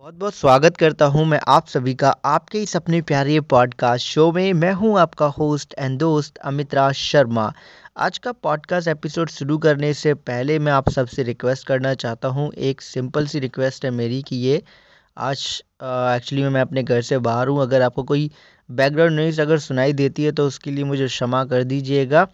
बहुत बहुत स्वागत करता हूँ मैं आप सभी का आपके इस अपने प्यारे पॉडकास्ट शो में। मैं हूँ आपका होस्ट एंड दोस्त अमित राज शर्मा। आज का पॉडकास्ट एपिसोड शुरू करने से पहले मैं आप सबसे रिक्वेस्ट करना चाहता हूँ। एक सिंपल सी रिक्वेस्ट है मेरी कि ये आज एक्चुअली मैं अपने घर से बाहर हूँ। अगर आपको कोई बैकग्राउंड नॉइज़ अगर सुनाई देती है तो उसके लिए मुझे क्षमा कर दीजिएगा।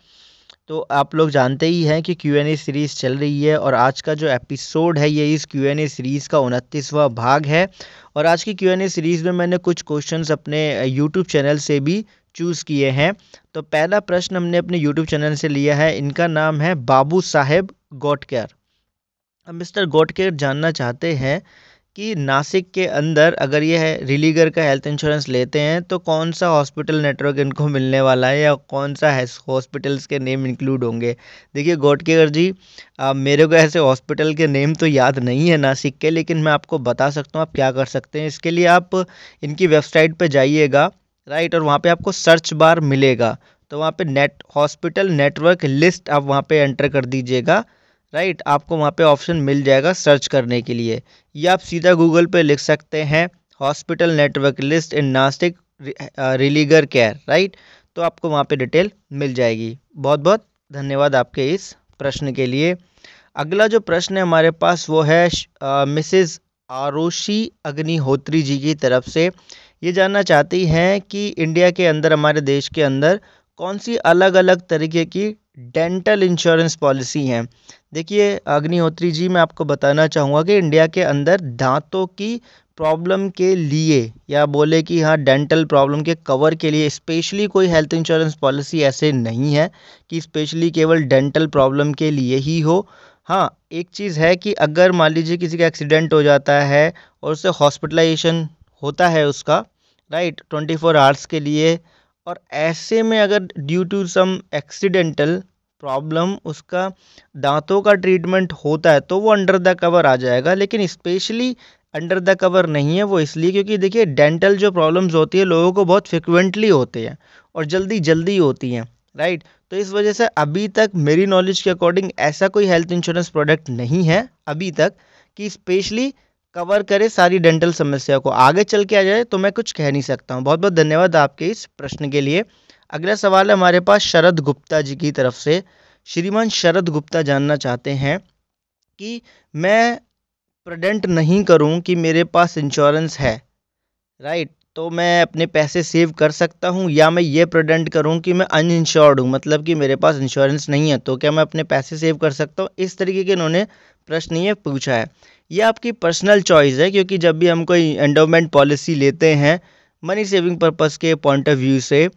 तो आप लोग जानते ही हैं कि क्यू एन ए सीरीज़ चल रही है और आज का जो एपिसोड है, ये इस क्यू एन ए सीरीज़ का उनतीसवां भाग है। और आज की क्यू एन ए सीरीज़ में मैंने कुछ क्वेश्चंस अपने यूट्यूब चैनल से भी चूज़ किए हैं। तो पहला प्रश्न हमने अपने यूट्यूब चैनल से लिया है, इनका नाम है बाबू साहेब गोटकेयर अब मिस्टर गोटकेयर जानना चाहते हैं कि नासिक के अंदर अगर ये है रिलीगर का हेल्थ इंश्योरेंस लेते हैं तो कौन सा हॉस्पिटल नेटवर्क इनको मिलने वाला है या कौन सा हॉस्पिटल्स के नेम इंक्लूड होंगे? देखिए गोटकेगर जी आ, मेरे को ऐसे हॉस्पिटल के नेम तो याद नहीं है नासिक के लेकिन मैं आपको बता सकता हूँ आप क्या कर सकते हैं। इसके लिए आप इनकी वेबसाइट पर जाइएगा राइट और वहाँ पर आपको सर्च बार मिलेगा। तो वहाँ पर नेट हॉस्पिटल नेटवर्क लिस्ट आप वहाँ पर एंटर कर दीजिएगा। राइट? आपको वहाँ पे ऑप्शन मिल जाएगा सर्च करने के लिए। या आप सीधा गूगल पे लिख सकते हैं, हॉस्पिटल नेटवर्क लिस्ट इन नास्टिक रिलीगर केयर, राइट? तो आपको वहाँ पे डिटेल मिल जाएगी। बहुत बहुत धन्यवाद आपके इस प्रश्न के लिए। अगला जो प्रश्न है हमारे पास वो है मिसेस आरोशी अग्निहोत्री जी की तरफ़ से। ये जानना चाहती हैं कि इंडिया के अंदर, हमारे देश के अंदर कौन सी अलग अलग तरीके की डेंटल इंश्योरेंस पॉलिसी हैं। देखिए, अग्निहोत्री जी, मैं आपको बताना चाहूँगा कि इंडिया के अंदर दांतों की प्रॉब्लम के लिए या बोले कि हाँ डेंटल प्रॉब्लम के कवर के लिए स्पेशली कोई हेल्थ इंश्योरेंस पॉलिसी ऐसे नहीं है कि स्पेशली केवल डेंटल प्रॉब्लम के लिए ही हो। हाँ एक चीज़ है कि अगर मान लीजिए किसी का एक्सीडेंट हो जाता है और उससे हॉस्पिटलाइजेशन होता है उसका, राइट, ट्वेंटी फोर आवर्स के लिए और ऐसे में अगर due to some accidental problem उसका दांतों का ट्रीटमेंट होता है तो वो अंडर द कवर आ जाएगा। लेकिन स्पेशली अंडर द कवर नहीं है वो इसलिए क्योंकि देखिए डेंटल जो प्रॉब्लम्स होती है, लोगों को बहुत फ्रिक्वेंटली होते हैं और जल्दी जल्दी होती हैं राइट तो इस वजह से अभी तक मेरी नॉलेज के अकॉर्डिंग ऐसा कोई हेल्थ इंश्योरेंस प्रोडक्ट नहीं है, अभी तक कि स्पेशली कवर करे सारी डेंटल समस्या को। आगे चल के आ जाए तो मैं कुछ कह नहीं सकता हूँ। बहुत बहुत धन्यवाद आपके इस प्रश्न के लिए। अगला सवाल है हमारे पास शरद गुप्ता जी की तरफ़ से। श्रीमान शरद गुप्ता जानना चाहते हैं कि मैं प्रेडेंट नहीं करूँ कि मेरे पास इंश्योरेंस है राइट तो मैं अपने पैसे सेव कर सकता हूँ या मैं ये प्रेडेंट करूँ कि मैं अनइंश्योर्ड हूँ? मतलब कि मेरे पास इंश्योरेंस नहीं है तो क्या मैं अपने पैसे सेव कर सकता हूँ? इस तरीके के इन्होंने प्रश्न ये पूछा है। ये आपकी पर्सनल चॉइस है, क्योंकि जब भी हम कोई एंडोमेंट पॉलिसी लेते हैं मनी सेविंग पर्पज़ के पॉइंट ऑफ़ व्यू से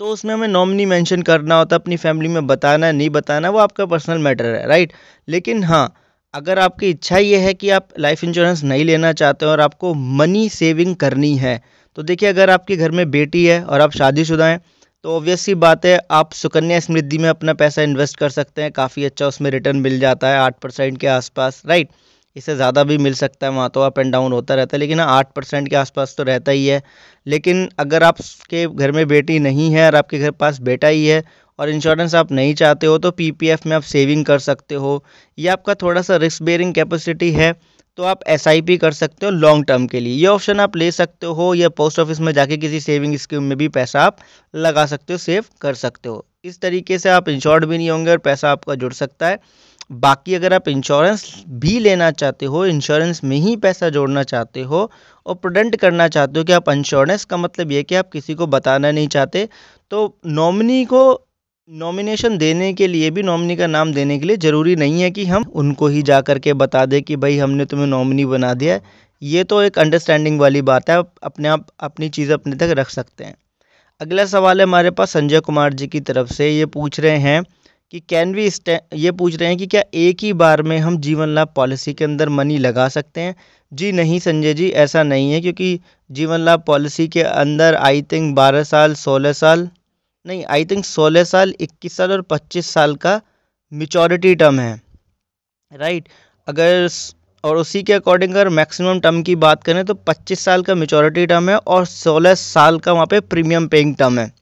तो उसमें हमें नॉमिनी मेंशन करना होता अपनी फैमिली में बताना, नहीं बताना, वो आपका पर्सनल मैटर है राइट लेकिन हाँ अगर आपकी इच्छा ये है कि आप लाइफ इंश्योरेंस नहीं लेना चाहते और आपको मनी सेविंग करनी है तो देखिए अगर आपके घर में बेटी है और आप शादीशुदा हैं तो ऑब्वियस सी बात है, आप सुकन्या समृद्धि में अपना पैसा इन्वेस्ट कर सकते हैं, काफ़ी अच्छा उसमें रिटर्न मिल जाता है, आठ परसेंट के आसपास राइट इससे ज़्यादा भी मिल सकता है, वहाँ तो अप एंड डाउन होता रहता है, लेकिन हाँ आठ परसेंट के आसपास तो रहता ही है। लेकिन अगर आपके घर में बेटी नहीं है और आपके घर पास बेटा ही है और इंश्योरेंस आप नहीं चाहते हो तो पीपीएफ में आप सेविंग कर सकते हो। या आपका थोड़ा सा रिस्क बेयरिंग कैपेसिटी है तो आप एसआईपी कर सकते हो लॉन्ग टर्म के लिए। ये ऑप्शन आप ले सकते हो या पोस्ट ऑफ़िस में जाके किसी सेविंग स्कीम में भी पैसा आप लगा सकते हो सेव कर सकते हो। इस तरीके से आप इंश्योर्ड भी नहीं होंगे और पैसा आपका जुड़ सकता है। बाकी अगर आप इंश्योरेंस भी लेना चाहते हो इंश्योरेंस में ही पैसा जोड़ना चाहते हो और प्रोडेंट करना चाहते हो कि आप इंश्योरेंस का मतलब ये कि आप किसी को बताना नहीं चाहते तो नॉमिनी को नॉमिनेशन देने के लिए भी नॉमिनी का नाम देने के लिए ज़रूरी नहीं है कि हम उनको ही जा कर के बता दें कि भाई हमने तुम्हें नॉमिनी बना दिया ये तो एक अंडरस्टैंडिंग वाली बात है, आप अपने आप, अपनी चीज़ अपने तक रख सकते हैं। अगला सवाल है हमारे पास संजय कुमार जी की तरफ़ से, ये पूछ रहे हैं कि कैन वी ये पूछ रहे हैं कि क्या एक ही बार में हम जीवन लाभ पॉलिसी के अंदर मनी लगा सकते हैं? जी नहीं संजय जी, ऐसा नहीं है, क्योंकि जीवन लाभ पॉलिसी के अंदर आई थिंक बारह साल, सोलह साल, नहीं आई थिंक सोलह साल, इक्कीस साल और पच्चीस साल का मिचोरिटी टर्म है। राइट अगर और उसी के अकॉर्डिंग अगर मैक्सिमम टर्म की बात करें तो पच्चीस साल का मिचोरिटी टर्म है और सोलह साल का वहाँ पे प्रीमियम पेइंग टर्म है।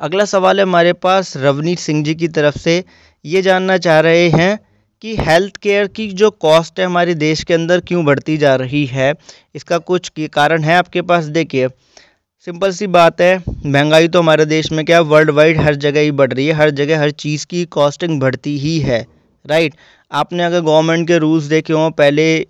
अगला सवाल है हमारे पास रवनीत सिंह जी की तरफ़ से। ये जानना चाह रहे हैं कि हेल्थ केयर की जो कॉस्ट है हमारे देश के अंदर क्यों बढ़ती जा रही है? इसका कुछ कारण है आपके पास? देखिए सिंपल सी बात है, महँगाई तो हमारे देश में क्या वर्ल्ड वाइड हर जगह ही बढ़ रही है, हर जगह हर चीज़ की कॉस्टिंग बढ़ती ही है राइट आपने अगर गवर्नमेंट के रूल्स देखे हों, पहले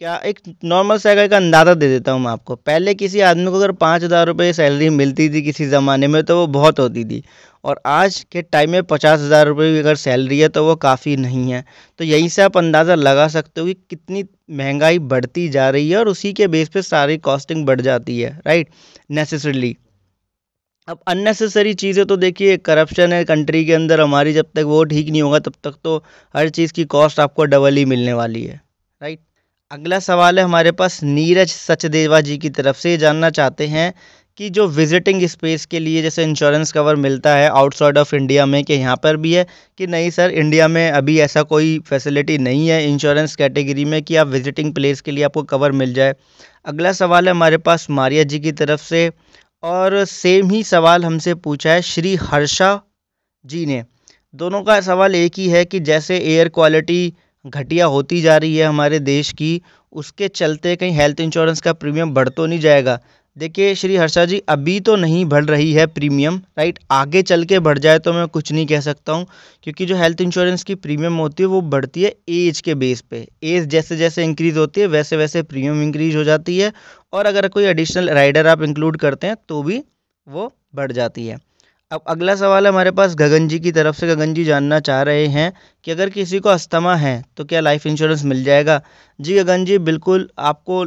क्या एक नॉर्मल सा का अंदाज़ा दे देता हूँ मैं आपको। पहले किसी आदमी को अगर पाँच हज़ार रुपये सैलरी मिलती थी किसी ज़माने में तो वो बहुत होती थी। और आज के टाइम में पचास हज़ार रुपये की अगर सैलरी है तो वो काफ़ी नहीं है। तो यहीं से आप अंदाज़ा लगा सकते हो कि कितनी महँगाई बढ़ती जा रही है, और उसी के बेस पे सारी कॉस्टिंग बढ़ जाती है राइट नेसेसरली अब अननेसेसरी चीज़ें तो देखिए करप्शन है कंट्री के अंदर, हमारी जब तक वो ठीक नहीं होगा, तब तक तो हर चीज़ की कॉस्ट आपको डबल ही मिलने वाली है राइट अगला सवाल है हमारे पास नीरज सचदेवा जी की तरफ़ से। जानना चाहते हैं कि जो विजिटिंग स्पेस के लिए जैसे इंश्योरेंस कवर मिलता है आउटसाइड ऑफ़ इंडिया में, कि यहाँ पर भी है कि नहीं सर? इंडिया में अभी ऐसा कोई फैसिलिटी नहीं है इंश्योरेंस कैटेगरी में कि आप विजिटिंग प्लेस के लिए आपको कवर मिल जाए। अगला सवाल है हमारे पास मारिया जी की तरफ़ से और सेम ही सवाल हमसे पूछा है श्री हर्षा जी ने। दोनों का सवाल एक ही है कि जैसे एयर क्वालिटी घटिया होती जा रही है हमारे देश की, उसके चलते कहीं हेल्थ इंश्योरेंस का प्रीमियम बढ़ तो नहीं जाएगा। देखिए, श्री हर्षा जी, अभी तो नहीं बढ़ रही है प्रीमियम राइट आगे चल के बढ़ जाए तो मैं कुछ नहीं कह सकता हूँ, क्योंकि जो हेल्थ इंश्योरेंस की प्रीमियम होती है, वो बढ़ती है एज के बेस पे। एज जैसे जैसे इंक्रीज़ होती है वैसे वैसे प्रीमियम इंक्रीज हो जाती है, और अगर कोई एडिशनल राइडर आप इंक्लूड करते हैं तो भी वो बढ़ जाती है। अब अगला सवाल है, हमारे पास गगन जी की तरफ़ से गगन जी जानना चाह रहे हैं कि अगर किसी को अस्थमा है तो क्या लाइफ इंश्योरेंस मिल जाएगा? जी गगन जी बिल्कुल आपको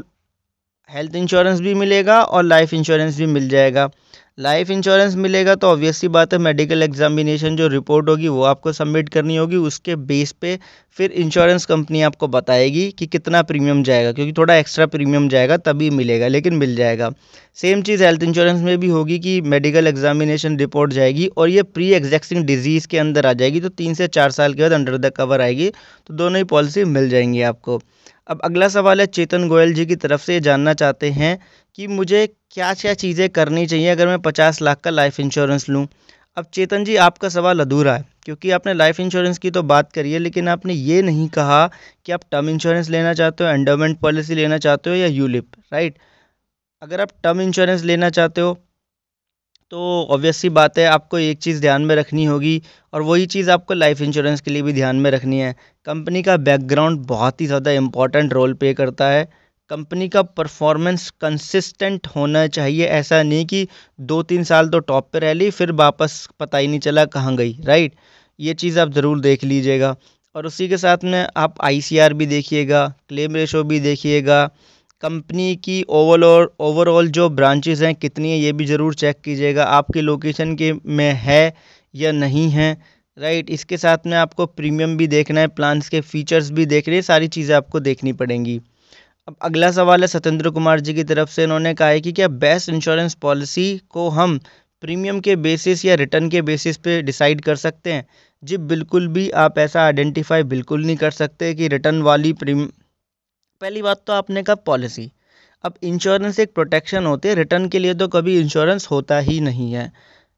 हेल्थ इंश्योरेंस भी मिलेगा और लाइफ इंश्योरेंस भी मिल जाएगा। लाइफ इंश्योरेंस मिलेगा तो ऑब्वियसली बात है मेडिकल एग्जामिनेशन जो रिपोर्ट होगी वो आपको सबमिट करनी होगी। उसके बेस पे फिर इंश्योरेंस कंपनी आपको बताएगी कि कितना प्रीमियम जाएगा, क्योंकि थोड़ा एक्स्ट्रा प्रीमियम जाएगा, तभी मिलेगा, लेकिन मिल जाएगा। सेम चीज़ हेल्थ इंश्योरेंस में भी होगी कि मेडिकल एग्जामिनेशन रिपोर्ट जाएगी और ये प्री एग्जैक्टिंग डिज़ीज़ के अंदर आ जाएगी तो तीन से चार साल के बाद अंडर द कवर आएगी तो दोनों ही पॉलिसी मिल जाएँगी आपको। अब अगला सवाल है, चेतन गोयल जी की तरफ़ से ये जानना चाहते हैं कि मुझे क्या क्या चीज़ें करनी चाहिए अगर मैं पचास लाख का लाइफ इंश्योरेंस लूँ। अब चेतन जी, आपका सवाल अधूरा है, क्योंकि आपने लाइफ इंश्योरेंस की तो बात करी है, लेकिन आपने ये नहीं कहा कि आप टर्म इंश्योरेंस लेना चाहते हो एंडोमेंट पॉलिसी लेना चाहते हो या यूलिप राइट अगर आप टर्म इंश्योरेंस लेना चाहते हो तो ऑब्वियस सी बात है, आपको एक चीज़ ध्यान में रखनी होगी और वही चीज़ आपको लाइफ इंश्योरेंस के लिए भी ध्यान में रखनी है। कंपनी का बैकग्राउंड बहुत ही ज़्यादा इंपॉर्टेंट रोल प्ले करता है। कंपनी का परफॉर्मेंस कंसिस्टेंट होना चाहिए, ऐसा नहीं कि दो तीन साल तो टॉप पे रह ली, फिर वापस पता ही नहीं चला कहाँ गई राइट ये चीज़ आप ज़रूर देख लीजिएगा। और उसी के साथ में आप आईसीआर भी देखिएगा क्लेम रेशो भी देखिएगा कंपनी की ओवरऑल ओवरऑल जो ब्रांचेस हैं, कितनी है, ये भी ज़रूर चेक कीजिएगा, आपके लोकेशन के में है या नहीं है। राइट, इसके साथ में आपको प्रीमियम भी देखना है, प्लान्स के फीचर्स भी देख रहे हैं, सारी चीज़ें आपको देखनी पड़ेंगी। अब अगला सवाल है सत्येंद्र कुमार जी की तरफ़ से, इन्होंने कहा है कि क्या बेस्ट इंश्योरेंस पॉलिसी को हम प्रीमियम के बेसिस या रिटर्न के बेसिस पे डिसाइड कर सकते हैं? जी, बिल्कुल भी आप ऐसा आइडेंटिफाई बिल्कुल नहीं कर सकते कि रिटर्न वाली प्रीम पहली बात तो आपने कहा पॉलिसी अब इंश्योरेंस एक प्रोटेक्शन होती है रिटर्न के लिए तो कभी इंश्योरेंस होता ही नहीं है।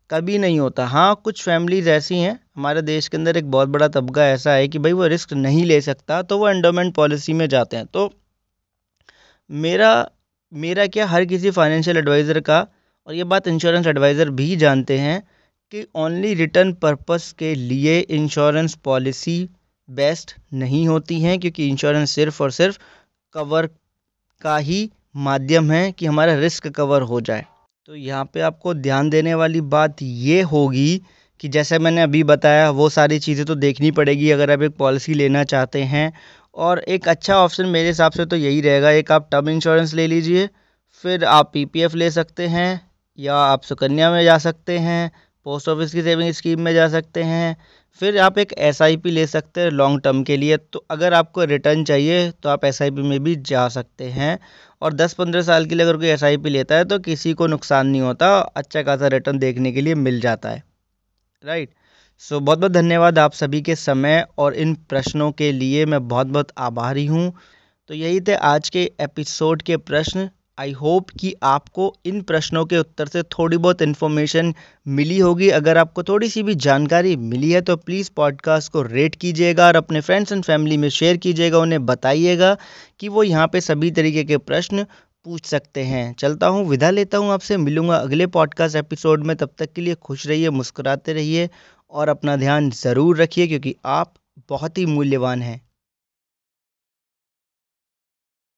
कभी नहीं होता। हाँ कुछ फैमिलीज़ ऐसी हैं, हमारे देश के अंदर एक बहुत बड़ा तबका ऐसा है कि भाई वो रिस्क नहीं ले सकता तो वो एंडोमेंट पॉलिसी में जाते हैं। तो मेरा मेरा क्या हर किसी फाइनेंशियल एडवाइज़र का, और ये बात इंश्योरेंस एडवाइज़र भी जानते हैं, कि ओनली रिटर्न पर्पस के लिए इंश्योरेंस पॉलिसी बेस्ट नहीं होती हैं, क्योंकि इंश्योरेंस सिर्फ़ और सिर्फ़ कवर का ही माध्यम है कि हमारा रिस्क कवर हो जाए। तो यहाँ पे आपको ध्यान देने वाली बात ये होगी कि जैसे मैंने अभी बताया, वो सारी चीज़ें तो देखनी पड़ेगी अगर आप एक पॉलिसी लेना चाहते हैं। और एक अच्छा ऑप्शन मेरे हिसाब से तो यही रहेगा, एक आप टर्म इंश्योरेंस ले लीजिए, फिर आप पीपीएफ ले सकते हैं या आप सुकन्या में जा सकते हैं पोस्ट ऑफ़िस की सेविंग स्कीम में जा सकते हैं। फिर आप एक एसआईपी ले सकते हैं लॉन्ग टर्म के लिए। तो अगर आपको रिटर्न चाहिए तो आप एसआईपी में भी जा सकते हैं। और 10-15 साल के लिए अगर कोई एसआईपी लेता है तो किसी को नुकसान नहीं होता। अच्छा खासा रिटर्न देखने के लिए मिल जाता है। राइट? सो बहुत बहुत धन्यवाद आप सभी के समय और इन प्रश्नों के लिए। मैं बहुत बहुत आभारी हूँ। तो यही थे आज के एपिसोड के प्रश्न। आई होप कि आपको इन प्रश्नों के उत्तर से थोड़ी बहुत इन्फॉर्मेशन मिली होगी। अगर आपको थोड़ी सी भी जानकारी मिली है तो प्लीज़ पॉडकास्ट को रेट कीजिएगा और अपने फ्रेंड्स एंड फैमिली में शेयर कीजिएगा, उन्हें बताइएगा कि वो यहाँ पे सभी तरीके के प्रश्न पूछ सकते हैं। चलता हूँ, विदा लेता हूँ आपसे, मिलूँगा अगले पॉडकास्ट एपिसोड में। तब तक के लिए खुश रहिए, मुस्कुराते रहिए और अपना ध्यान ज़रूर रखिए, क्योंकि आप बहुत ही मूल्यवान हैं।